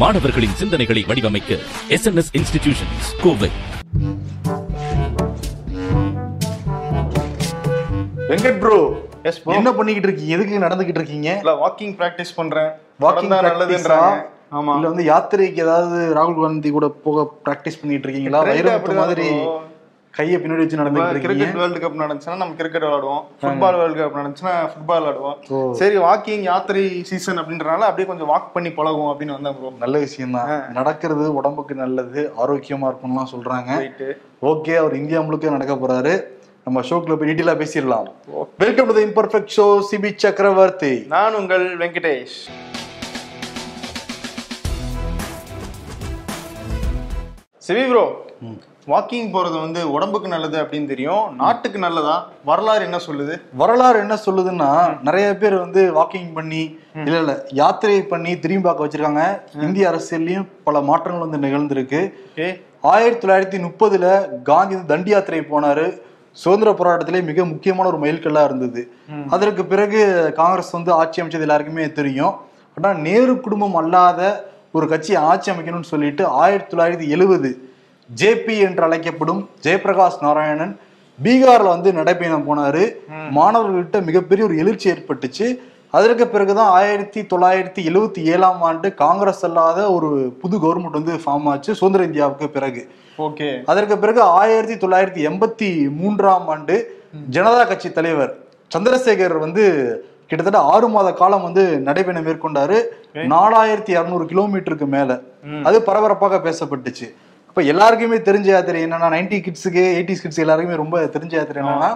மாணவர்களின் சிந்தனைகளை வடிவமைக்க S N S institutions Kovai. Venkat bro என்ன பண்ணிக்கிட்டு இருக்கீங்க? எதுக்கு நடந்துகிட்டு இருக்கீங்க? இல்ல வாக்கிங் பிராக்டிஸ் பண்றேன். வாக்கிங் நடந்தா நல்லதுன்றாங்க. ஆமா. இல்ல வந்து யாத்திரைக்கு ஏதாவது ராகுல் காந்தி கூட போக பிராக்டிஸ் பண்ணிட்டு இருக்கீங்களா? வைரமுத்து மாதிரி. கையை பின்னாடி வச்சு இருக்கீங்க. கிரிக்கெட் வேர்ல்டு கப் நடந்துச்சுன்னா நம்ம கிரிக்கெட் விளையாடுவோம். ஃபுட்பால் வேர்ல்டு கப் நடந்துச்சுன்னா ஃபுட்பால் விளையாடுவோம். சரி வாக்கிங் யாத்திரை சீசன் அப்படின்றனால அப்படியே கொஞ்சம் வாக் பண்ணி பழகும் அப்படின்னு வந்தேன் ப்ரோ நல்ல விஷயம் தான். நடக்கிறது உடம்புக்கு நல்லது ஆரோக்கியமா இருக்கும்லாம் சொல்றாங்க. ஓகே அவர் இந்தியா முழுக்க நடக்க போறாரு. நம்ம ஷோக்குள்ள போய் டீட்டெயிலா பேசிடலாம். Welcome to the imperfect show Sibi Chakravarthy நான் உங்கள் வெங்கடேஷ். சிவி ப்ரோ வாக்கிங் போறது வந்து உடம்புக்கு நல்லது அப்படின்னு தெரியும். நாட்டுக்கு நல்லதா? வரலாறு என்ன சொல்லுது? வரலாறு என்ன சொல்லுதுன்னா நிறைய பேர் வந்து வாக்கிங் பண்ணி இல்ல இல்ல யாத்திரை பண்ணி திரும்பி பார்க்க வச்சிருக்காங்க. இந்திய அரசியல்லையும் பல மாற்றங்கள் வந்து நிகழ்ந்திருக்கு. ஆயிரத்தி தொள்ளாயிரத்தி முப்பதுல காந்தி தண்டி யாத்திரை போனாரு. சுதந்திர போராட்டத்திலே மிக முக்கியமான ஒரு மைல்கல்லா இருந்தது. அதற்கு பிறகு காங்கிரஸ் வந்து ஆட்சி அமைச்சது எல்லாருக்குமே தெரியும். ஆனா நேரு குடும்பம் அல்லாத ஒரு கட்சி ஆட்சி அமைக்கணும்னு சொல்லிட்டு ஆயிரத்தி தொள்ளாயிரத்தி எழுவது ஜேபி என்று அழைக்கப்படும் ஜெயபிரகாஷ் நாராயணன் பீகார்ல வந்து நடைபயணம் போனாரு. மாணவர்கள்கிட்ட மிகப்பெரிய ஒரு எழுச்சி ஏற்பட்டுச்சு. அதற்கு பிறகுதான் ஆயிரத்தி தொள்ளாயிரத்தி எழுவத்தி ஏழாம் ஆண்டு காங்கிரஸ் அல்லாத ஒரு புது கவர்மெண்ட் வந்து ஃபார்ம் ஆச்சு. சுதந்திர இந்தியாவுக்கு பிறகு. ஓகே. அதற்கு பிறகு ஆயிரத்தி தொள்ளாயிரத்தி எண்பத்தி மூன்றாம் ஆண்டு ஜனதா கட்சி தலைவர் சந்திரசேகர் வந்து கிட்டத்தட்ட ஆறு மாத காலம் வந்து நடைபயணம் மேற்கொண்டாரு. நாலாயிரத்தி இருநூறு கிலோமீட்டருக்கு மேல. அது பரபரப்பாக பேசப்பட்டுச்சு. அப்ப எல்லாருக்குமே தெரிஞ்ச யாத்திரை என்னன்னா நைன்டி கிட்ஸுக்கு எயிட்டிஸ் கிட்ஸ் எல்லாருக்குமே ரொம்ப தெரிஞ்ச யாத்திரை என்னன்னா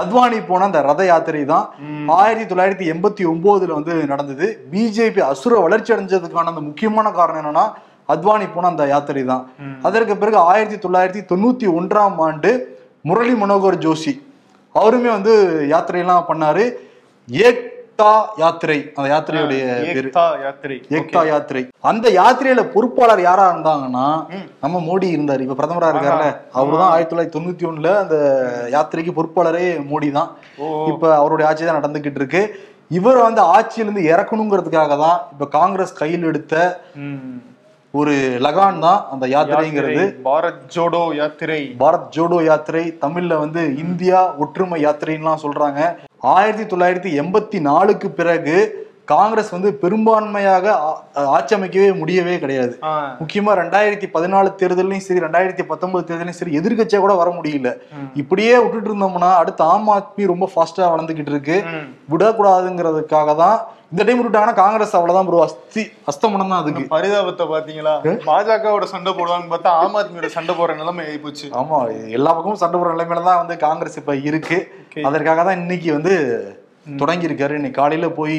அத்வானி போன அந்த ரத யாத்திரை தான். ஆயிரத்தி தொள்ளாயிரத்தி எண்பத்தி ஒன்பதுல வந்து நடந்தது. பிஜேபி அசுர வளர்ச்சி அடைஞ்சதுக்கான அந்த முக்கியமான காரணம் என்னன்னா அத்வானி போன அந்த யாத்திரை தான். அதற்கு பிறகு ஆயிரத்தி தொள்ளாயிரத்தி தொண்ணூத்தி ஒன்றாம் ஆண்டு முரளி மனோகர் ஜோஷி அவருமே வந்து யாத்திரையெல்லாம் பண்ணாரு. ஏக்தா யாத்திரை. அந்த யாத்திரையுடைய யாத்திரை. ஏக்தா யாத்திரை. அந்த யாத்திரையில பொறுப்பாளர் யாரா இருந்தாங்கன்னா நம்ம மோடி இருந்தாரு. இப்ப பிரதமரா இருக்காருல்ல. அவருதான் ஆயிரத்தி தொள்ளாயிரத்தி தொண்ணூத்தி ஒண்ணுல அந்த யாத்திரைக்கு பொறுப்பாளரே மோடி தான். இப்ப அவருடைய ஆட்சி தான் நடந்துகிட்டு இருக்கு. இவர் வந்து ஆட்சியிலிருந்து இறக்கணுங்கிறதுக்காக தான் இப்ப காங்கிரஸ் கையில் எடுத்த. ஒரு லகான் தான் அந்த யாத்திரைங்கிறது. யாத்திரை, பாரத் ஜோடோ யாத்திரை. பாரத் ஜோடோ யாத்திரை தமிழ்ல வந்து இந்தியா ஒற்றுமை யாத்திரைன்னுலாம் சொல்றாங்க. ஆயிரத்தி தொள்ளாயிரத்தி எண்பத்தி நாலுக்கு பிறகு காங்கிரஸ் வந்து பெரும்பான்மையாக ஆட்சி அமைக்கவே முடியவே கிடையாது. முக்கியமா ரெண்டாயிரத்தி பதினாலு தேர்தலையும் சரி ரெண்டாயிரத்தி பத்தொன்பது தேர்தலையும் சரி எதிர்க்கட்சியா கூட வர முடியல. இப்படியே விட்டுட்டு இருந்தோம்னா அடுத்து ஆம் ஆத்மி ரொம்ப ஃபாஸ்டா வளர்ந்துகிட்டு இருக்கு. விடக்கூடாதுங்கிறதுக்காக தான் இந்த டைம் விட்டுட்டாங்கன்னா காங்கிரஸ் அவ்வளவுதான் ப்ரோ அஸ்தி அஸ்தமனம் தான் அதுக்கு. பரிதாபத்தை பாத்தீங்களா பாஜகவோட சண்டை போடுவாங்கன்னு பார்த்தா ஆம் ஆத்மியோட சண்டை போடுற நிலைமை ஆகி போச்சு ஆமா எல்லா பக்கமும் சண்டை போடுற நிலைமையில தான் வந்து காங்கிரஸ் இப்ப இருக்கு. அதற்காக தான் இன்னைக்கு வந்து தொடங்கி இருக்காரு இன்னைக்கு காலையில போய்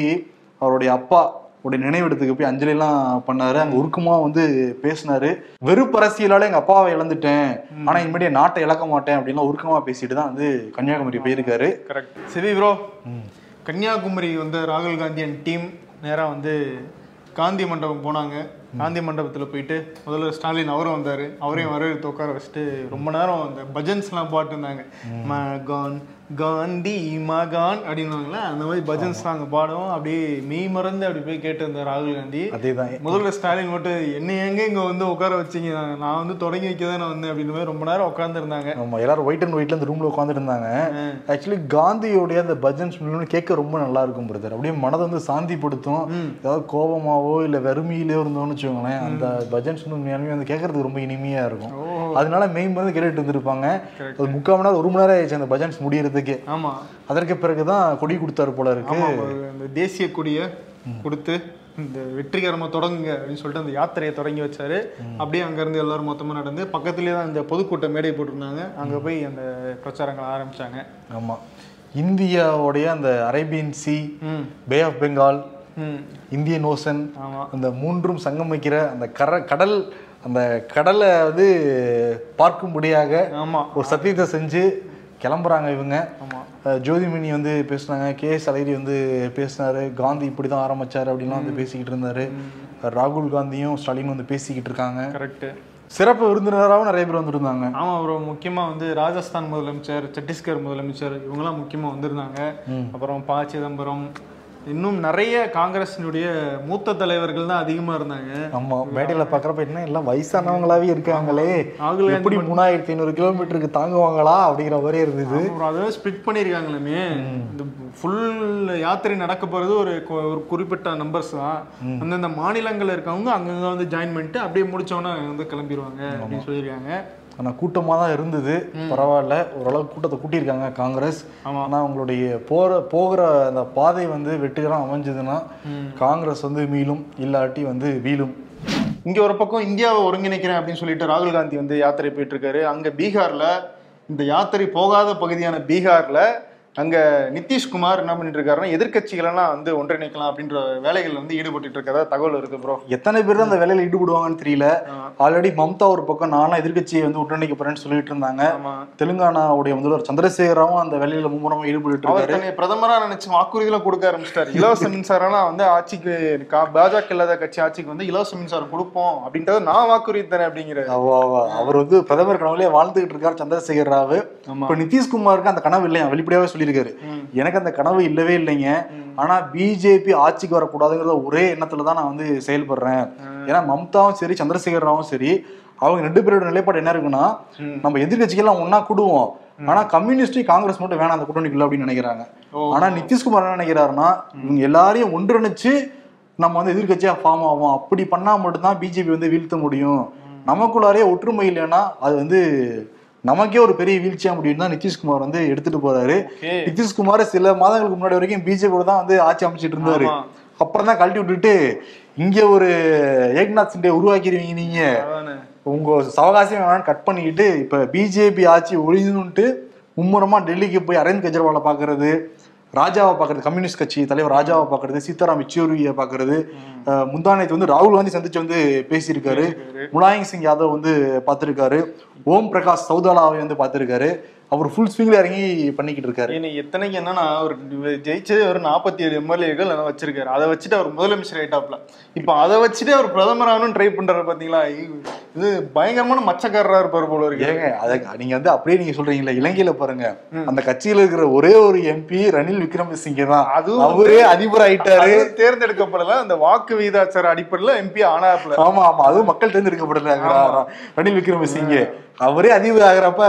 அவருடைய அப்பா உடைய நினைவிடத்துக்கு போய் அஞ்சலி எல்லாம் பண்ணாரு. அங்க உருக்கமா வந்து பேசினாரு. வெறுப்பு அரசியலால எங்க அப்பாவை இழந்துட்டேன். ஆனா இனிமேட்டு என் நாட்டை இழக்க மாட்டேன் அப்படின்லாம் உருக்கமா பேசிட்டு தான் வந்து கன்னியாகுமரி போயிருக்காரு. கரெக்ட் சிவி ப்ரோ கன்னியாகுமரி வந்து ராகுல் காந்தியன் டீம் நேரா வந்து காந்தி மண்டபம் போனாங்க. காந்தி மண்டபத்தில் போயிட்டு முதல்ல ஸ்டாலின் அவரும் வந்தார். அவரையும் வரவேற்று உட்கார வச்சுட்டு ரொம்ப நேரம் அந்த பஜன்ஸ்லாம் பாட்டுருந்தாங்க. மகான் காந்தி மகான் அப்படின்னுவாங்களே அந்த மாதிரி பஜன்ஸ்லாம் அங்கே பாடும் அப்படியே மெய் மறந்து அப்படி போய் கேட்டு இருந்தார் ராகுல் காந்தி. அதேதான். முதல்ல ஸ்டாலின் மட்டும் என்ன எங்க இங்க வந்து உட்கார வச்சீங்க? நான் வந்து தொடங்கி வைக்க தானே வந்தேன். அப்படின்னு மாதிரி ரொம்ப நேரம் உட்காந்துருந்தாங்க ஆமா எல்லாரும் ஒயிட் அண்ட் ஒயிட்ல அந்த ரூம்ல உட்காந்துட்டு இருந்தாங்க ஆக்சுவலி காந்தியோடைய அந்த பஜன்ஸ் கேட்க ரொம்ப நல்லா இருக்கும் பிரதர் அப்படியே மனதை வந்து சாந்திப்படுத்தும். ஏதாவது கோபமாவோ இல்ல வெறுமையிலோ இருந்தோம்னு வச்சுக்கோங்களேன் அந்த பஜன்ஸ் உண்மையாலுமே வந்து கேட்கறதுக்கு ரொம்ப இனிமையா இருக்கும். அதனால மெயின் வந்து கேட்டுட்டு இருந்திருப்பாங்க. அது முக்கால் மணி நேரம் ஒரு மணி நேரம் ஆயிடுச்சு அந்த பஜன்ஸ் முடியறதுக்கு ஆமா. அதற்கு பிறகுதான் கொடி கொடுத்தாரு போல இருக்கு. அந்த தேசிய கொடியை கொடுத்து இந்த வெற்றிகரமா தொடங்குங்க அப்படின்னு சொல்லிட்டு அந்த யாத்திரையை தொடங்கி வச்சாரு. அப்படியே அங்க இருந்து எல்லாரும் மொத்தமா நடந்து பக்கத்துலயே தான் இந்த பொதுக்கூட்ட மேடை போட்டிருந்தாங்க. அங்க போய் அந்த பிரச்சாரங்கள் ஆரம்பிச்சாங்க. ஆமா. இந்தியாவுடைய அந்த Arabian sea bay of Bengal Indian ocean அந்த மூன்றும் சங்கமிக்கிற அந்த கர கடல் அந்த கடலை வந்து பார்க்கும்படியாக ஒரு சத்தியத்தை செஞ்சு கிளம்புறாங்க இவங்க. ஜோதிமணி வந்து பேசுனாங்க. கே எஸ் அழகிரி வந்து பேசினாரு. காந்தி இப்படி தான் ஆரம்பிச்சாரு அப்படின்லாம் வந்து பேசிக்கிட்டு இருந்தாரு. ராகுல் காந்தியும் ஸ்டாலினும் வந்து பேசிக்கிட்டு இருக்காங்க. கரெக்ட் சிறப்பு விருந்தினராகவும் நிறைய பேர் வந்துட்டு இருந்தாங்க ஆமா ப்ரோ முக்கியமா வந்து ராஜஸ்தான் முதலமைச்சர் சத்தீஸ்கர் முதலமைச்சர் இவங்கெல்லாம் முக்கியமா வந்திருந்தாங்க. அப்புறம் ப சிதம்பரம் இன்னும் நிறைய காங்கிரஸினுடைய மூத்த தலைவர்கள் தான் அதிகமா இருந்தாங்க. ஆமா மேடையில பாக்குறப்ப என்ன எல்லாம் வயசானவங்களாவே இருக்காங்களே. ராகுல் எப்படி மூணாயிரத்தி ஐநூறு கிலோமீட்டருக்கு தாங்குவாங்களா அப்படிங்கிற மாதிரி இருந்தது. அப்புறம் அதை ஸ்பிளிட் பண்ணியிருக்காங்களாமே. இந்த ஃபுல் யாத்திரை நடக்க போறது ஒரு ஒரு குறிப்பிட்ட நம்பர்ஸ் தான். அந்தந்த மாநிலங்கள்ல இருக்கவங்க அங்கங்க வந்து ஜாயின் பண்ணிட்டு அப்படியே முடிச்சவொன்னே வந்து கிளம்பிடுவாங்க அப்படின்னு சொல்லியிருக்காங்க. ஆனா கூட்டமா தான் இருந்தது. பரவாயில்ல. ஓரளவுக்கு கூட்டத்தை கூட்டியிருக்காங்க காங்கிரஸ். ஆமா. ஆனா அவங்களுடைய போற போகிற அந்த பாதை வந்து வெற்றிகரம் அமைஞ்சதுன்னா காங்கிரஸ் வந்து மீளும் இல்லாட்டி வந்து வீழும். இங்க ஒரு பக்கம் இந்தியாவை ஒருங்கிணைக்கிறேன் அப்படின்னு சொல்லிட்டு ராகுல் காந்தி வந்து யாத்திரை போயிட்டு இருக்காரு. அங்க பீகார்ல இந்த யாத்திரை போகாத பகுதியான பீகார்ல அங்க நிதிஷ்குமார் என்ன பண்ணிட்டு இருக்காருன்னா எதிர்க்கட்சிகளெல்லாம் வந்து ஒன்றிணைக்கலாம் அப்படின்ற வேலைகள் வந்து ஈடுபட்டு இருக்கிறதா தகவல் இருக்கு ப்ரோ எத்தனை பேர் தான் அந்த வேலையில ஈடுபடுவாங்கன்னு தெரியல. ஆல்ரெடி மம்தா ஒரு பக்கம் நானும் எதிர்க்கட்சியை வந்து ஒன்றிணைக்க போறேன்னு சொல்லிட்டு இருந்தாங்க. தெலுங்கானாவுடைய முதல்வர் சந்திரசேகராவும் அந்த வேலையில மும்முரமா ஈடுபட்டு இருக்காரு. பிரதமரா நினைச்சு வாக்குறுதிலாம் கொடுக்க ஆரம்பிச்சிட்டாரு. இலவச மின்சாரம்லாம் வந்து ஆட்சிக்கு பாஜக இல்லாத கட்சி ஆட்சிக்கு வந்து இலவச மின்சாரம் கொடுப்போம் அப்படின்றத நான் வாக்குறுதி தரேன் அப்படிங்கிற அவ- அவ- அவர் வந்து பிரதமர் கனவுலயே வாழ்ந்துகிட்டு இருக்காரு சந்திரசேகர் ராவ். இப்ப நிதிஷ்குமாருக்கு அந்த கனவு இல்லையா? வெளிப்படையாவே சொல்லியிருக்காரு. எனக்கு அந்த கனவு இல்லவே இல்லைங்க. ஆனா பிஜேபி ஆட்சிக்கு வரக்கூடாதுங்கிற ஒரே எண்ணத்துல தான் நான் வந்து செயல்படுறேன். ஏன்னா மம்தாவும் சரி சந்திரசேகர் ராவும் சரி அவங்க ரெண்டு பேரோட நிலைப்பாடு என்ன இருக்குன்னா நம்ம எதிர்கட்சிகள்லாம் ஒண்ணா கூடுவோம். ஆனா கம்யூனிஸ்ட் காங்கிரஸ் மட்டும் வேணாம் அந்த கூட்டணிக்குள்ள அப்படின்னு நினைக்கிறாங்க. ஆனா நிதிஷ்குமார் என்ன நினைக்கிறாருன்னா இவங்க எல்லாரையும் ஒன்றிணைச்சு நம்ம வந்து எதிர்கட்சியா ஃபார்ம் ஆகும் அப்படி பண்ணா மட்டும்தான் பிஜேபி வந்து வீழ்த்த முடியும். நமக்குள்ளாரே ஒற்றுமை இல்லைன்னா அது வந்து நமக்கே ஒரு பெரிய வீழ்ச்சியா முடியும் தான் நிதிஷ்குமார் வந்து எடுத்துட்டு போறாரு. நிதிஷ்குமார் சில மாதங்களுக்கு முன்னாடி வரைக்கும் பிஜேபி தான் வந்து ஆட்சி அமைச்சிட்டு இருந்தாரு. அப்புறம் தான் கழட்டி விட்டுட்டு இங்க ஒரு ஏக்நாத் சிண்டே உருவாக்கிடுவீங்க நீங்க. உங்க சவகாசம் வேணாம்னு கட் பண்ணிக்கிட்டு இப்ப பிஜேபி ஆட்சி ஒழிஞ்சுன்னுட்டு மும்முரமா டெல்லிக்கு போய் அரவிந்த் கெஜ்ரிவாலை பாக்குறது ராஜாவை பாக்குறது கம்யூனிஸ்ட் கட்சி தலைவர் ராஜாவை பாக்குறது சீதாராம் யெச்சூரியை பாக்குறது அஹ், முந்தானேத்து வந்து ராகுல் காந்தி சந்திச்சு வந்து பேசியிருக்காரு. முலாயம் சிங் யாதவ் வந்து பார்த்திருக்காரு. ஓம் பிரகாஷ் சௌதாலாவை வந்து பார்த்திருக்காரு. அவர் ஃபுல் ஸ்விங்ல இறங்கி பண்ணிக்கிட்டு இருக்காரு. ஏன்னா எத்தனைக்கு என்னன்னா அவர் ஜெயிச்சது ஒரு நாற்பத்தி ஏழு எம்எல்ஏகள் வச்சிருக்காரு. அதை வச்சுட்டு அவர் முதலமைச்சர் ஆயிட்டாப்ல. இப்போ அதை வச்சுட்டு அவர் பிரதமர் ஆகணும்னு ட்ரை பண்றாரு பாத்தீங்களா? இது பயங்கரமான மச்சக்காரரா இருப்பாரு போல இருக்கு. ஏங்க அத நீங்க வந்து அப்படியே நீங்க சொல்றீங்களா இலங்கையில பாருங்க. அந்த கட்சியில இருக்கிற ஒரே ஒரு எம்பி ரணில் விக்ரமசிங்கே தான். அதுவும் அவரே அதிபர் ஆயிட்டாரு அது தேர்ந்தெடுக்கப்படல அந்த வாக்கு விகிதாச்சார அடிப்படையில எம்பி ஆனாப்ல. ஆமா ஆமா அதுவும் மக்கள் தேர்ந்தெடுக்கப்படல ரணில் விக்ரமசிங்கே. அவரே அதிபர் ஆகிறப்ப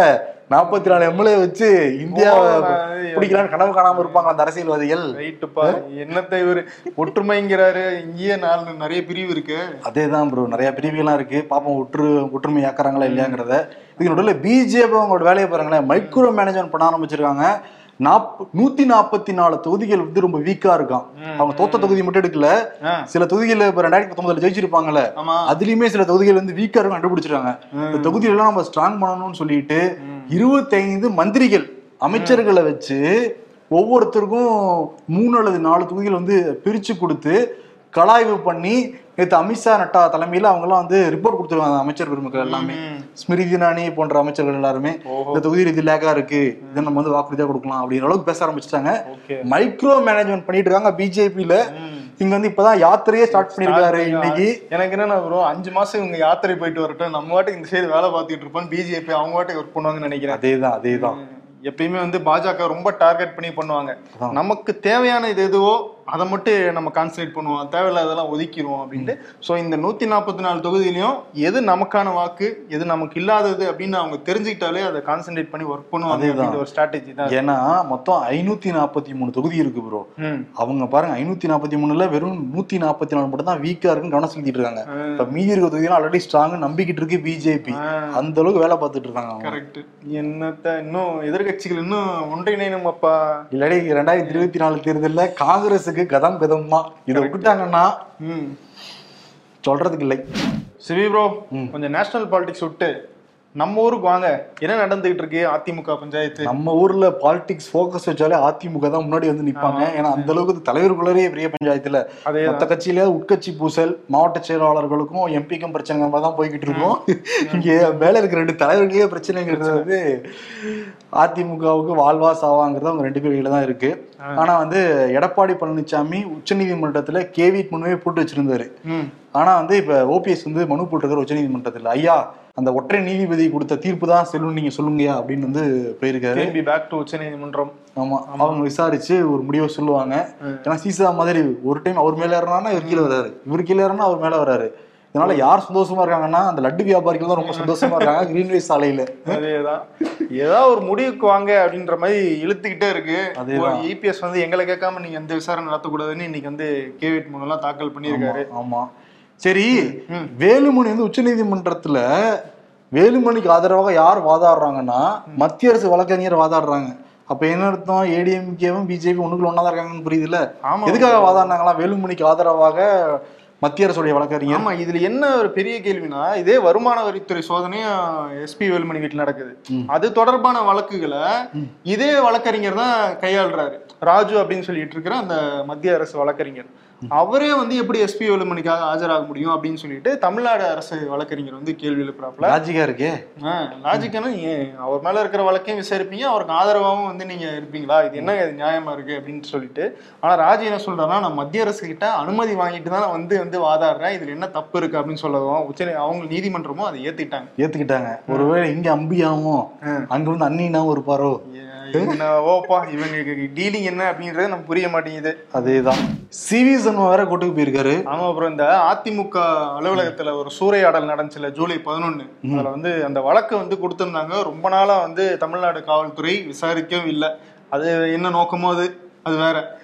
நாற்பத்தி நாலு எம்எல்ஏ வச்சு இந்தியாவை நான் பிடிக்கலாம்னு கனவு காணாம இருப்பாங்க அந்த அரசியல்வாதிகள். ரைட்டுப்பா என்னத்தை இவரு ஒற்றுமைங்கிறாரு. இங்கேயே நாலு நிறைய பிரிவு இருக்கு. அதேதான் ப்ரோ நிறைய பிரிவுகள்லாம் இருக்கு. பாப்போம் ஒற்று ஒற்றுமை ஆக்குறாங்களா இல்லையாங்கிறத. இதுக்கு நடுவில் பிஜேபி அவங்களோட வேலையை பாருங்களேன். மைக்ரோ மேனேஜ்மெண்ட் பண்ண ஆரம்பிச்சிருக்காங்க. நாப் நூத்தி நாற்பத்தி நாலு தொகுதிகள் வந்து ரொம்ப வீக்கா இருக்கான். அவங்க தோத்த தொகுதி மட்டும் எடுக்கல. சில தொகுதிகள் இப்ப ரெண்டாயிரத்தி பத்தொன்பதுல ஜெயிச்சிருப்பாங்கல்ல அதுலயுமே சில தொகுதிகள் வந்து வீக்கா இருக்கும் கண்டுபிடிச்சிருக்காங்க இந்த தொகுதிகள் எல்லாம் நம்ம ஸ்ட்ராங் பண்ணணும்னு சொல்லிட்டு இருபத்தைந்து மந்திரிகள் அமைச்சர்களை வச்சு ஒவ்வொருத்தருக்கும் மூணு அல்லது நாலு தொகுதிகள் வந்து பிரிச்சு கொடுத்து கலாய்வு பண்ணி நேற்று அமித்ஷா நட்டா தலைமையில அவங்க எல்லாம் வந்து ரிப்போர்ட் கொடுத்துருவாங்க அமைச்சர் பெருமக்கள் எல்லாமே. ஸ்மிருதி இரானி போன்ற அமைச்சர்கள் எல்லாருமே. இந்த தொகுதியில் இது லேக்கா இருக்கு. இதை நம்ம வந்து வாக்குறுதியா கொடுக்கலாம் அப்படிங்கிற அளவுக்கு பேச ஆரம்பிச்சிட்டாங்க. மைக்ரோ மேனேஜ்மெண்ட் பண்ணிட்டு இருக்காங்க பிஜேபியில இங்க வந்து இப்பதான் யாத்திரையே ஸ்டார்ட் பண்ணிருக்காரு இன்னைக்கு. எனக்கு என்னன்னா ப்ரோ அஞ்சு மாசம் இவங்க யாத்திரை போயிட்டு வரட்டும். நம்ம வாட்டுக்கு இந்த சைடு வேலை பார்த்துட்டு இருப்போம் பிஜேபி அவங்க வாட்டுக்கு ஒர்க் பண்ணுவாங்கன்னு நினைக்கிறேன். அதேதான் அதேதான். எப்பயுமே வந்து பாஜக ரொம்ப டார்கெட் பண்ணி பண்ணுவாங்க. நமக்கு தேவையான இது எதுவோ அதை மட்டும் நம்ம கான்சன்ட்ரேட் பண்ணுவோம். தேவையில்லாதெல்லாம் ஒதுக்கிடுவோம் அப்படின்ட்டு. ஸோ இந்த நூத்தி நாற்பத்தி நாலு தொகுதியிலையும் எது நமக்கான வாக்கு எது நமக்கு இல்லாதது அப்படின்னு அவங்க தெரிஞ்சுக்கிட்டாலே அதை கான்சென்ட்ரேட் பண்ணி ஒர்க் பண்ணுவாங்க அதேதான். ஒரு ஸ்ட்ராட்டஜி தான். ஏன்னா மொத்தம் ஐநூத்தி நாற்பத்தி மூணு தொகுதி இருக்கு ப்ரோ. அவங்க பாருங்க ஐநூத்தி நாற்பத்தி மூணுல வெறும் நூத்தி நாற்பத்தி நாலு மட்டும் தான் வீக்கா இருக்குன்னு கவனம் செலுத்திட்டு இருக்காங்க. இப்ப மீதி இருக்க தொகுதியெல்லாம் ஆல்ரெடி ஸ்ட்ராங் நம்பிக்கிட்டு இருக்கு பிஜேபி அந்த அளவுக்கு வேலை பார்த்துட்டு இருக்காங்க அவங்க. கரெக்ட் என்னத்த இன்னும் எதிர்கட்சிகள் இன்னும் ஒன்றிணைணும் அப்பா இல்லாடி ரெண்டாயிரத்தி இருபத்தி நாலு தேர்தல்ல காங்கிரஸுக்கு கதம் கதம் தான் இதை விட்டுட்டாங்கன்னா ம். சொல்றதுக்கு இல்லை. சிவி ப்ரோ கொஞ்சம் நேஷனல் பாலிடிக்ஸ் விட்டு நம்ம ஊருக்கு வாங்க. என்ன நடந்துகிட்டு இருக்கு அதிமுக பஞ்சாயத்து? நம்ம ஊர்ல பாலிடிக்ஸ் ஃபோக்கஸ் வச்சாலே அதிமுக தான் முன்னாடி வந்து நிப்பாங்க. ஏன்னா அந்த அளவுக்கு தலைவருக்குள்ளரே பெரிய பஞ்சாயத்துல. மத்த கட்சியில உட்கட்சி பூசல் மாவட்ட செயலாளர்களுக்கும் எம்பிக்கும் பிரச்சனை தான் போய்கிட்டு இருக்கோம். இங்க மேல இருக்கிற ரெண்டு தலைவர்களே பிரச்சனைங்கிறது வந்து அதிமுகவுக்கு வாழ்வா சாவாங்கிறது அவங்க ரெண்டு பேர் தான் இருக்கு. ஆனா வந்து எடப்பாடி பழனிசாமி உச்சநீதிமன்றத்துல கேவி முன்னே போட்டு வச்சிருந்தாரு. ஆனா வந்து இப்ப ஓபிஎஸ் வந்து மனு போட்டிருக்காரு உச்சநீதிமன்றத்துல ஐயா அந்த ஒற்றை நீதிபதி கொடுத்த தீர்ப்பு தான் செல்லும் நீங்க சொல்லுங்கயா அப்படின்னு வந்து போயிருக்காரு. திரும்பி பேக் டு உச்ச நீதிமன்றம் ஆமா. அவங்க விசாரிச்சு ஒரு முடிவை சொல்லுவாங்க. ஏன்னா சீசா மாதிரி ஒரு டைம் அவர் மேல ஏறினா இவர் கீழே வராரு. இவர் கீழே ஏறினா அவர் மேல வராரு. இதனால யார் சந்தோஷமா இருக்காங்கன்னா அந்த லட்டு வியாபாரிகள் தான் ரொம்ப சந்தோஷமா இருக்காங்க. கிரீன்வே சாலையில. அதேதான். ஏதாவது ஒரு முடிவுக்கு வாங்க அப்படின்ற மாதிரி இழுத்துக்கிட்டே இருக்கு. இபிஎஸ் வந்து எங்களை கேட்காம நீங்க எந்த விசாரணை நடத்தக்கூடாதுன்னு இன்னைக்கு வந்து கேவிட் மூலம் தாக்கல் பண்ணியிருக்காரு. ஆமா. சரி வேலுமணி வந்து உச்சநீதிமன்றத்துல வேலுமணிக்கு ஆதரவாக யார் வாதாடுறாங்கன்னா மத்திய அரசு வழக்கறிஞர் வாதாடுறாங்க. அப்ப என்ன அர்த்தம்? ஏடிஎம்கேவும் பிஜேபி ஒண்ணுக்குள்ள ஒண்ணா தான் இருக்காங்கன்னு புரியுதுல. எதுக்காக வாதாடினாங்களா? வேலுமணிக்கு ஆதரவாக மத்திய அரசுடைய வழக்கறிஞர். ஆமா இதுல என்ன ஒரு பெரிய கேள்வினா இதே வருமான வரித்துறை சோதனையும் எஸ்பி வேலுமணி வீட்டுல நடக்குது. அது தொடர்பான வழக்குகளை இதே வழக்கறிஞர் தான் கையாளுறாரு. ராஜு அப்படின்னு சொல்லிட்டு இருக்கிற அந்த மத்திய அரசு வழக்கறிஞர். அவரே வந்து எப்படி எஸ்பி வேலுமணிக்காக ஆஜராக முடியும் அப்படின்னு சொல்லிட்டு தமிழ்நாடு அரசு வழக்கறிஞர் வந்து கேள்வி எழுப்புறாப்புல. லாஜிக்கா இருக்கே? லாஜிக்கான ஏன்? அவர் மேல இருக்கிற வழக்கையும் விசாரிப்பீங்க அவருக்கு ஆதரவாகவும் வந்து நீங்க இருப்பீங்களா? இது என்ன இது நியாயமா இருக்கு அப்படின்னு சொல்லிட்டு. ஆனா ராஜி என்ன சொல்றாருன்னா நான் மத்திய அரசு கிட்ட அனுமதி வாங்கிட்டு தான் நான் வந்து வந்து வாதாடுறேன் இதுல என்ன தப்பு இருக்கு அப்படின்னு சொல்லவும் உச்ச அவங்க நீதிமன்றமும் அதை ஏத்திட்டாங்க. ஏத்துக்கிட்டாங்க. ஒருவேளை இங்க அம்பியாவும் அங்க வந்து அண்ணினாவும் இருப்பாரோ என்னவோப்பா இவங்க டீலிங் என்ன அப்படின்றது நமக்கு புரிய மாட்டேங்குது. அதேதான். சிவி சண்முகம் வேற கூட்டுக்கு போயிருக்காரு. ஆமா அப்புறம் இந்த அதிமுக அலுவலகத்துல ஒரு சூறையாடல் நடந்துச்சுல ஜூலை பதினொன்னு. அதுல வந்து அந்த வழக்கு வந்து கொடுத்திருந்தாங்க. ரொம்ப நாளா வந்து தமிழ்நாடு காவல்துறை விசாரிக்கவும் இல்லை. அது என்ன நோக்கமோ அது? அது வேற.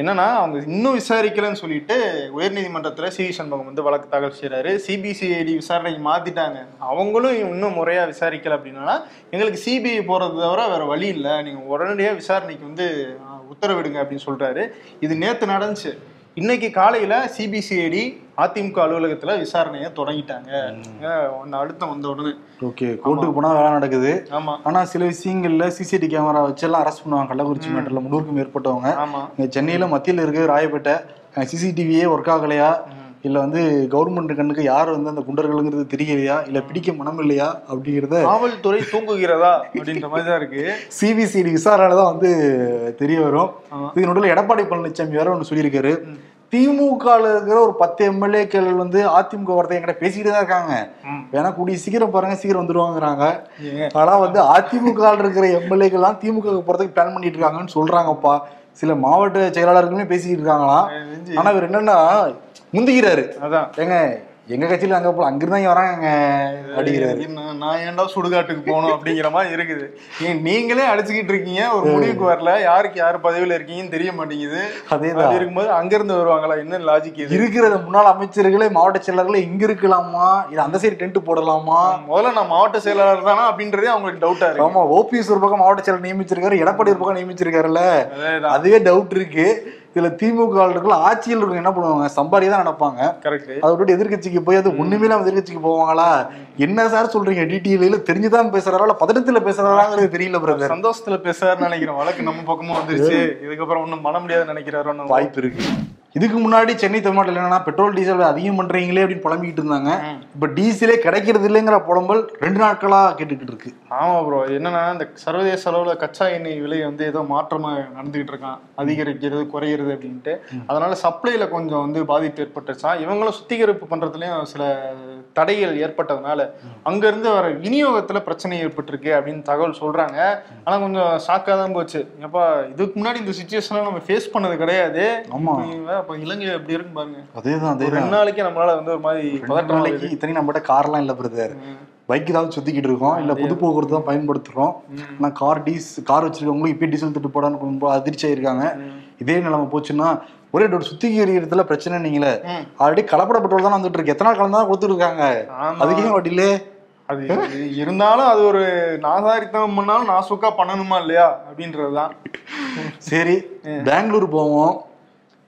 என்னன்னா அவங்க இன்னும் விசாரிக்கலன்னு சொல்லிட்டு உயர்நீதிமன்றத்தில் சி சண்முகம் வந்து வழக்கு தாக்கல் செய்கிறாரு சிபிசிஐடி விசாரணைக்கு மாத்திட்டாங்க. அவங்களும் இன்னும் முறையாக விசாரிக்கல அப்படின்னா எங்களுக்கு சிபிஐ போகிறது தவிர வேற வழி இல்லை. நீங்கள் உடனடியாக விசாரணைக்கு வந்து உத்தரவிடுங்க அப்படின்னு சொல்கிறாரு இது நேற்று நடந்துச்சு. இன்னைக்கு காலையில சிபிசிஐடி அதிமுக அலுவலகத்துல விசாரணையை தொடங்கிட்டாங்க. அழுத்தம் வந்த உடனே. ஓகே கோர்ட்டுக்கு போனா வேலை நடக்குது. ஆமா. ஆனா சில விஷயங்கள்ல சிசிடி கேமரா வச்சு எல்லாம் அரெஸ்ட் பண்ணுவாங்க. கள்ளக்குறிச்சி மேட்டர்ல முன்னூறுக்கும் மேற்பட்டவங்க. சென்னையில மத்தியில இருக்க ராயப்பேட்டை. சிசிடிவியே ஒர்க் ஆகலையா? இல்ல வந்து கவர்மெண்ட் கண்ணுக்கு யார் வந்து அந்த குண்டர்களுங்கிறது தெரியலையா? இல்ல பிடிக்க மனம் இல்லையா? அப்படிங்கிறத காவல்துறை தூங்குகிறதா அப்படின்ற மாதிரி தான் இருக்கு. சிபிசிடி விசாரணை தான் வந்து தெரிய வரும். இது நடுவில் எடப்பாடி பழனிசாமி வேற ஒன்று சொல்லியிருக்காரு. திமுக இருக்கிற ஒரு பத்து எம்எல்ஏக்கள் வந்து அதிமுக வரதை என்கிட்ட பேசிக்கிட்டு தான் இருக்காங்க. வேணா கூடிய சீக்கிரம் பாருங்க சீக்கிரம் வந்துருவாங்கிறாங்க. ஏங்க, ஆனா வந்து அதிமுக இருக்கிற எம்எல்ஏக்கள் தான் திமுக போறதுக்கு பிளான் பண்ணிட்டு இருக்காங்கன்னு சொல்றாங்கப்பா. சில மாவட்ட செயலாளர்களுமே பேசிக்கிட்டு இருக்காங்களாம். நெஞ்சு. ஆனா இவர் என்னன்னா முந்திக்கிறாரு. அதான். ஏங்க எங்க கட்சியில அங்க போல அங்கிருந்தா இங்க வராங்க அப்படிங்கிறாரு. நான் ஏன்டா சுடுகாட்டுக்கு போகணும் அப்படிங்கிற மாதிரி இருக்குது. ஏன் நீங்களே அடிச்சுக்கிட்டு இருக்கீங்க ஒரு முடிவுக்கு வரல. யாருக்கு யார் பதவியில இருக்கீங்கன்னு தெரிய மாட்டேங்குது. அதேதான். அப்படி இருக்கும்போது அங்க இருந்து வருவாங்களா? என்ன லாஜிக் இருக்கிற முன்னாள் அமைச்சர்களே மாவட்ட செயலாளர்களே இங்க இருக்கலாமா? இல்ல அந்த சைடு டென்ட் போடலாமா? முதல்ல நான் மாவட்ட செயலாளர் தானா அப்படின்றதே அவங்களுக்கு டவுட்டா இருக்கு. ஆமா ஓபிஎஸ் ஒரு பக்கம் மாவட்ட செயலர் நியமிச்சிருக்காரு எடப்பாடி ஒரு பக்கம் நியமிச்சிருக்காருல்ல. அதுவே டவுட் இருக்கு. இதுல திமுக ஆளுர்கள் ஆட்சியில் இருக்கவங்க என்ன பண்ணுவாங்க? சம்பாரி தான் நடப்பாங்க கரெக்ட் அதை விட்டு எதிர்க்கட்சிக்கு போய் அது ஒண்ணுமே இல்லாம எதிர்க்கட்சிக்கு போவாங்களா? என்ன சார் சொல்றீங்க? டிடிஎல் தெரிஞ்சுதான் பேசுறாரா? இல்ல பதட்டத்துல பேசுறாராங்கிறது தெரியல பிரதர் சந்தோஷத்துல பேசுறாருன்னு நினைக்கிறேன். வழக்கு நம்ம பக்கமும் வந்துருச்சு. இதுக்கப்புறம் ஒண்ணும் பண்ண முடியாது நினைக்கிறாரு வாய்ப்பு இருக்கு. இதுக்கு முன்னாடி சென்னை தமிழ்நாட்டில் என்னன்னா பெட்ரோல் டீசல் அதிகம் பண்றீங்களே அப்படின்னு புலம்பிக்கிட்டு இருந்தாங்க. இப்ப டீசலே கிடைக்கிறது இல்லைங்கிற புலம்பல் ரெண்டு நாட்களா கேட்டுக்கிட்டு இருக்கு. ஆமா ப்ரோ என்னன்னா இந்த சர்வதேச அளவுல கச்சா எண்ணெய் விலை வந்து ஏதோ மாற்றமா நடந்துகிட்டு இருக்கான். அதிகரிக்கிறது குறையிறது அப்படின்ட்டு. அதனால சப்ளைல கொஞ்சம் வந்து பாதிப்பு ஏற்பட்டுச்சான் இவங்களும் சுத்திகரிப்பு பண்றதுலயும் சில தடைகள் ஏற்பட்டதுனால அங்க இருந்து வர விநியோகத்துல பிரச்சனை ஏற்பட்டிருக்கு அப்படின்னு தகவல் சொல்றாங்க. ஆனா கொஞ்சம் ஷாக்கா தான் போச்சு. ஏப்பா இதுக்கு முன்னாடி இந்த சுச்சுவேஷன்ல நம்ம ஃபேஸ் பண்ணது கிடையாது. ஆமா. அப்ப இலங்கை எப்படி இருக்கு பாருங்க. அதேதான் ஒரு அதேதான். ரெண்டு நாளைக்கு நம்மளால வந்து ஒரு மாதிரி பதட்டம் நாளைக்கு வருது. இத்தனை நம்மகிட்ட கார்லாம் இல்ல பிரதர் பைக் தான் சுத்திக்கிட்டு இருக்கோம். இல்ல பொது போக்குவரத்து தான் பயன்படுத்துறோம். ஆனா கார் டீஸ் கார் வச்சிருக்கவங்களும் இப்பயே டீசல் திட்டு போடான்னு ரொம்ப அதிர்ச்சி ஆயிருக்காங்க. இதே நிலைமை போச்சுன்னா ஒரே டோர் சுத்திகரிக்கிறதுல பிரச்சனை நீங்களே. ஆல்ரெடி கலப்பட பெட்ரோல் தான் வந்துட்டு இருக்கு. எத்தனை நாள் கலந்து தான் ஆமா. அதுக்கே வட்டிலே அது இருந்தாலும் அது ஒரு நாசாரித்தனம் பண்ணாலும் நாசுக்கா பண்ணணுமா இல்லையா? அப்படின்றதுதான். சரி பெங்களூர் போவோம்.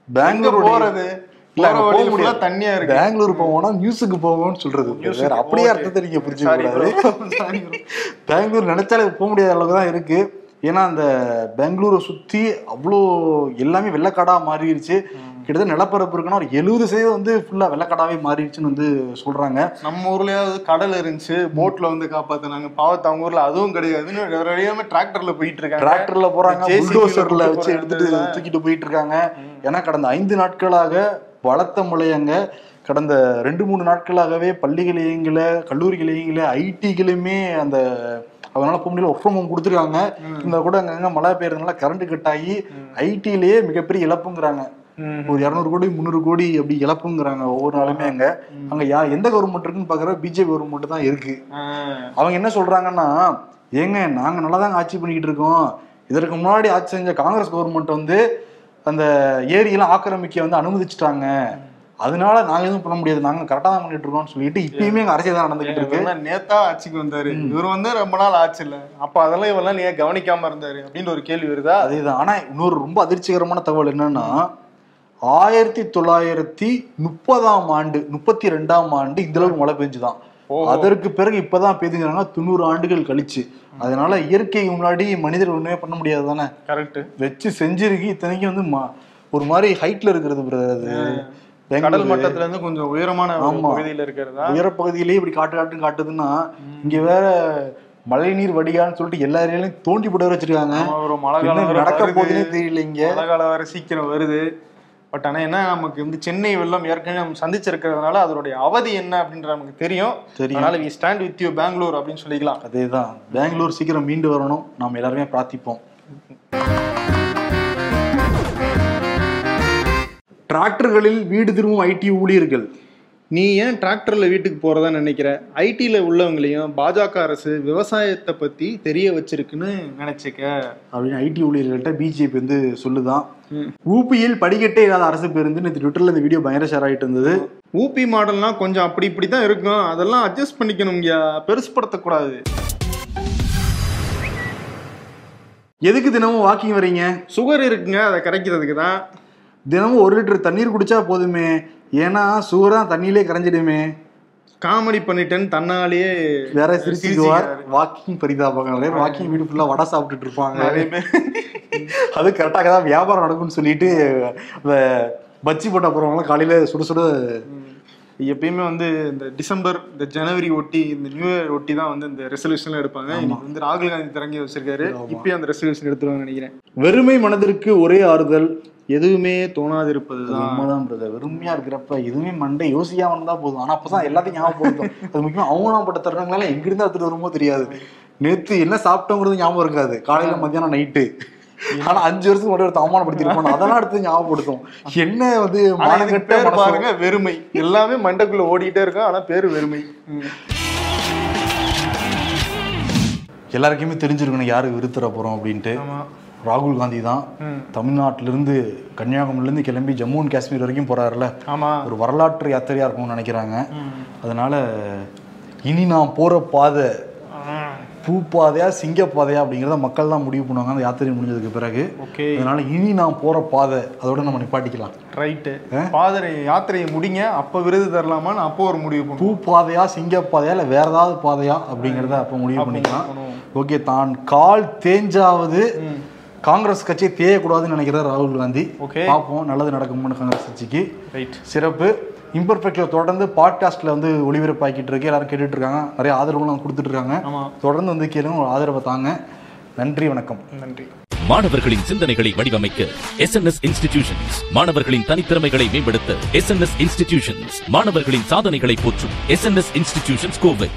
பெங்களூர் போறது. தண்ணியா இருக்கு. பெங்களூர் போவோம்னா நியூஸுக்கு போவோம்னு சொல்றது. அப்படியே. அர்த்தத்தை நீங்க புரிஞ்சுக்க கூடாது. பெங்களூர் நினைச்சாலே போக முடியாத அளவுக்கு தான் இருக்கு. ஏன்னா அந்த பெங்களூரை சுத்தி அவ்வளோ எல்லாமே வெள்ளக்காடா மாறிடுச்சு கிட்டத்தட்ட நிலப்பரப்பு இருக்குன்னா ஒரு எழுபது சதவீதம் வந்து ஃபுல்லா வெள்ளக்காடாவே மாறிடுச்சுன்னு வந்து சொல்றாங்க. நம்ம ஊர்லயாவது கடல் இருந்துச்சு போட்ல வந்து காப்பாத்துனாங்க. பாவத்து அவங்க ஊர்ல அதுவும் கிடையாதுன்னு வழியாம டிராக்டர்ல போயிட்டு இருக்காங்க. டிராக்டர்ல ல புல்டோசர்ல வச்சு இதுதான். தூக்கிட்டு போயிட்டு இருக்காங்க. ஏன்னா கடந்த ஐந்து நாட்களாக பலத்த முளையங்க கடந்த ரெண்டு மூணு நாட்களாகவே பள்ளிகளையங்கள கல்லூரிகளையங்கள ஐடிகளுமே அந்த அதனால போக முடியல ஒர்க் ஃப்ரம் ஹோம் கொடுத்துருக்காங்க இந்த கூட அங்கங்க மழை பெய்யறதுனால கரண்ட் கட் ஆகி ஐடிலேயே மிகப்பெரிய இழப்புங்கிறாங்க. ஒரு இரநூறு கோடி முந்நூறு கோடி அப்படி இழப்புங்கிறாங்க ஒவ்வொரு நாளுமே அங்க. அங்க யா எந்த கவர்மெண்ட் இருக்குன்னு பாக்குற பிஜேபி கவர்மெண்ட் தான் இருக்கு. அவங்க என்ன சொல்றாங்கன்னா ஏங்க நாங்க நல்லா ஆட்சி பண்ணிக்கிட்டு இருக்கோம். இதற்கு முன்னாடி ஆட்சி செஞ்ச காங்கிரஸ் கவர்மெண்ட் வந்து அந்த ஏரியெல்லாம் ஆக்கிரமிக்க வந்து அனுமதிச்சிட்டாங்க. அதனால நாங்க எதுவும் பண்ண முடியாது. நாங்க கரெக்டா தான் பண்ணிட்டு இருக்கோம்னு சொல்லிட்டு இப்பயுமே அங்க அரசியல் தான் நடந்துகிட்டு இருக்கு. நேத்தா ஆட்சிக்கு வந்தாரு. இவர் வந்து ரொம்ப நாள் ஆச்சு இல்ல. அப்ப அதெல்லாம் இவெல்லாம் நீ கவனிக்காம இருந்தாரு? அப்படின்ற ஒரு கேள்வி வருதா? அதேதான். ஆனா இன்னொரு ரொம்ப அதிர்ச்சிகரமான தகவல் என்னன்னா ஆயிரத்தி தொள்ளாயிரத்தி முப்பதாம் ஆண்டு முப்பத்தி ரெண்டாம் ஆண்டு இந்த அளவுக்கு மழை பெஞ்சுதான். அதற்கு பிறகு இப்பதான் பெய்துங்கிறாங்க தொண்ணூறு ஆண்டுகள் கழிச்சு. அதனால இயற்கை முன்னாடி மனிதர் ஒண்ணுமே பண்ண முடியாது தானே? கரெக்ட் வச்சு செஞ்சிருக்கு. இத்தனைக்கும் வந்து ஒரு மாதிரி ஹைட்ல இருக்கிறது brother அது. கடல். மட்டத்துல இருந்து கொஞ்சம் உயரமான. பகுதியில இருக்கிறதா உயரப்பகுதியிலேயே இப்படி காட்டு காட்டுன்னு காட்டுதுன்னா இங்க வேற மழைநீர் வடிகான்னு சொல்லிட்டு எல்லா ஏரியாலையும் தோண்டி வேற வச்சிருக்காங்க ஒரு மழை காலம் நடக்க. போகுதுன்னே தெரியல இங்க மழை காலம் வேற சீக்கிரம் வருது பட் ஆனா என்ன நமக்கு வந்து சென்னை வெள்ளம் ஏற்கனவே நம்ம சந்திச்சிருக்கிறதுனால அதனுடைய அவதி என்ன அப்படின்ற நமக்கு தெரியும் தெரியும். அதனால we stand with you Bangalore அப்படின்னு சொல்லிக்கலாம் அதேதான் பெங்களூர் சீக்கிரம் மீண்டு வரணும் நாம் எல்லாருமே பிரார்த்திப்போம் டிராக்டர்களில் வீடு திரும்பும் ஐடி ஊழியர்கள். நீ ஏன் டிராக்டர்ல வீட்டுக்கு போறதா நினைக்கிற? ஐடில உள்ளவங்களையும் பாஜக அரசு விவசாயத்தை பத்தி தெரிய வச்சிருக்குன்னு நினைச்சுக்க. அப்படின்னு ஐடி ஊழியர்கள்ட்ட பிஜேபி வந்து சொல்லுதான். ஊபியில் படிக்கட்டே இல்லாத அரசு பேருந்து நேற்று ட்விட்டர்ல இந்த வீடியோ பயங்கர ஷேர் ஆயிட்டு இருந்தது. ஊபி மாடல்லாம் கொஞ்சம் அப்படி இப்படி தான் இருக்கும். அதெல்லாம் அட்ஜஸ்ட் பண்ணிக்கணும்யா பெருசுப்படுத்தக்கூடாது. எதுக்கு தினமும் வாக்கிங் வரீங்க சுகர் இருக்குங்க அதை கரைக்கிறதுக்கு தான். தினமும் ஒரு லிட்டர் தண்ணீர் குடிச்சா போதுமே. ஏன்னா சுகரா தண்ணியிலே கரைஞ்சிடுமே. காமெடி பண்ணிட்டேன்னு தன்னாலேயே வேற சிரிச்சுக்குவார். வாக்கிங் பரிதாபங்கள் வாக்கிங் வீடு ஃபுல்லா வடை சாப்பிட்டுட்டு இருப்பாங்க. நிறைய பேர் அது கரெக்டாக தான் வியாபாரம் நடக்கும்னு சொல்லிட்டு அந்த பஜ்ஜி போட்ட போறவங்களாம் காலையில சுட சுட எப்பயுமே வந்து இந்த டிசம்பர் இந்த ஜனவரி ஒட்டி இந்த நியூ இயர் ஒட்டி தான் வந்து இந்த ரெசல்யூஷன்லாம் எடுப்பாங்க. இன்னைக்கு வந்து ராகுல் காந்தி திறங்கி வச்சிருக்காரு. இப்பயும் அந்த ரெசல்யூஷன் எடுத்துருவாங்க நினைக்கிறேன். வெறுமை மனதிற்கு ஒரே ஆறுதல் எதுவுமே தோணாதிருப்பதுதான். உண்மைதான் பிரதர் வெறுமையா இருக்கிறப்ப எதுவுமே மண்டை யோசிக்காம இருந்தா போதும். ஆனா அப்பதான் எல்லாத்தையும் ஞாபகப்படுத்தும் அது முக்கியமா அவங்களாப்பட்ட தருணங்களால எங்க இருந்து எடுத்துட்டு வருமோ தெரியாது. நேத்து என்ன சாப்பிட்டோங்கிறது ஞாபகம் இருக்காது. காலையில மத்தியானம் நைட்டு ஆனா அஞ்சு வருஷத்துக்கு முன்னாடி ஒருத்தன் அவமானப்படுத்திருப்பான் அதெல்லாம் எடுத்து ஞாபகப்படுத்தும். என்ன வந்து மனசு. பாருங்க வெறுமை. எல்லாமே மண்டைக்குள்ள ஓடிட்டே இருக்கும் ஆனா பேரு வெறுமை. எல்லாருக்குமே தெரிஞ்சிருக்கணும் யாரு விருத்துற போறோம் அப்படின்ட்டு. ராகுல் காந்தி தான். ம். தமிழ்நாட்டில இருந்து கன்னியாகுமரில இருந்து கிளம்பி ஜம்மு அண்ட் காஷ்மீர் வரைக்கும் போறாருல ஆமா. ஒரு வரலாற்று யாத்திரையா இருக்கும்னு நினைக்கிறாங்க. அதனால இனி நான் போற பாதை பூ பாதையா சிங்க பாதையா அப்படிங்கிறத மக்கள் தான் முடிவு பண்ணுவாங்க. அந்த யாத்திரை முடிஞ்சதுக்கு பிறகு. ஓகே. அதனால இனி நான் போற பாதை அதோட நம்ம நிப்பாட்டிக்கலாம். ரைட்டு பாதரை யாத்திரையை முடிங்க. அப்ப விருது தரலாமான்னு அப்போ ஒரு முடிவு பூ பாதையா சிங்க பாதையா இல்ல வேற ஏதாவது பாதையா அப்படிங்கிறத அப்ப முடிவு பண்ணிக்கலாம். ஓகே தான் கால் தேஞ்சாவது காங்கிரஸ் கட்சியை தேயக்கூடாதுன்னு நினைக்கிறார் ராகுல் காந்தி. Okay. பார்ப்போம் நல்லது நடக்கும்னு காங்கிரஸ் கட்சிக்கு. ரைட் சிறப்பு. இம்பர்ஃபெக்ட்ல தொடர்ந்து பாட்காஸ்ட்ல வந்து ஒளிபரப்பாக்கிட்டு இருக்கு. எல்லாரும் கேட்டுட்டு இருக்காங்க நிறைய ஆதரவுலாம் கொடுத்துட்டு இருக்காங்க தொடர்ந்து வந்து கேளுங்க. ஒரு ஆதரவை தாங்க. நன்றி வணக்கம். நன்றி. மாணவர்களின் சிந்தனைகளை வடிவமைக்க எஸ் இன்ஸ்டிடியூஷன்ஸ் மாணவர்களின் தனித்திறமைகளை மேம்படுத்த எஸ் இன்ஸ்டிடியூஷன்ஸ் மாணவர்களின் சாதனைகளை போற்றும் எஸ் இன்ஸ்டிடியூஷன்ஸ் கோவை.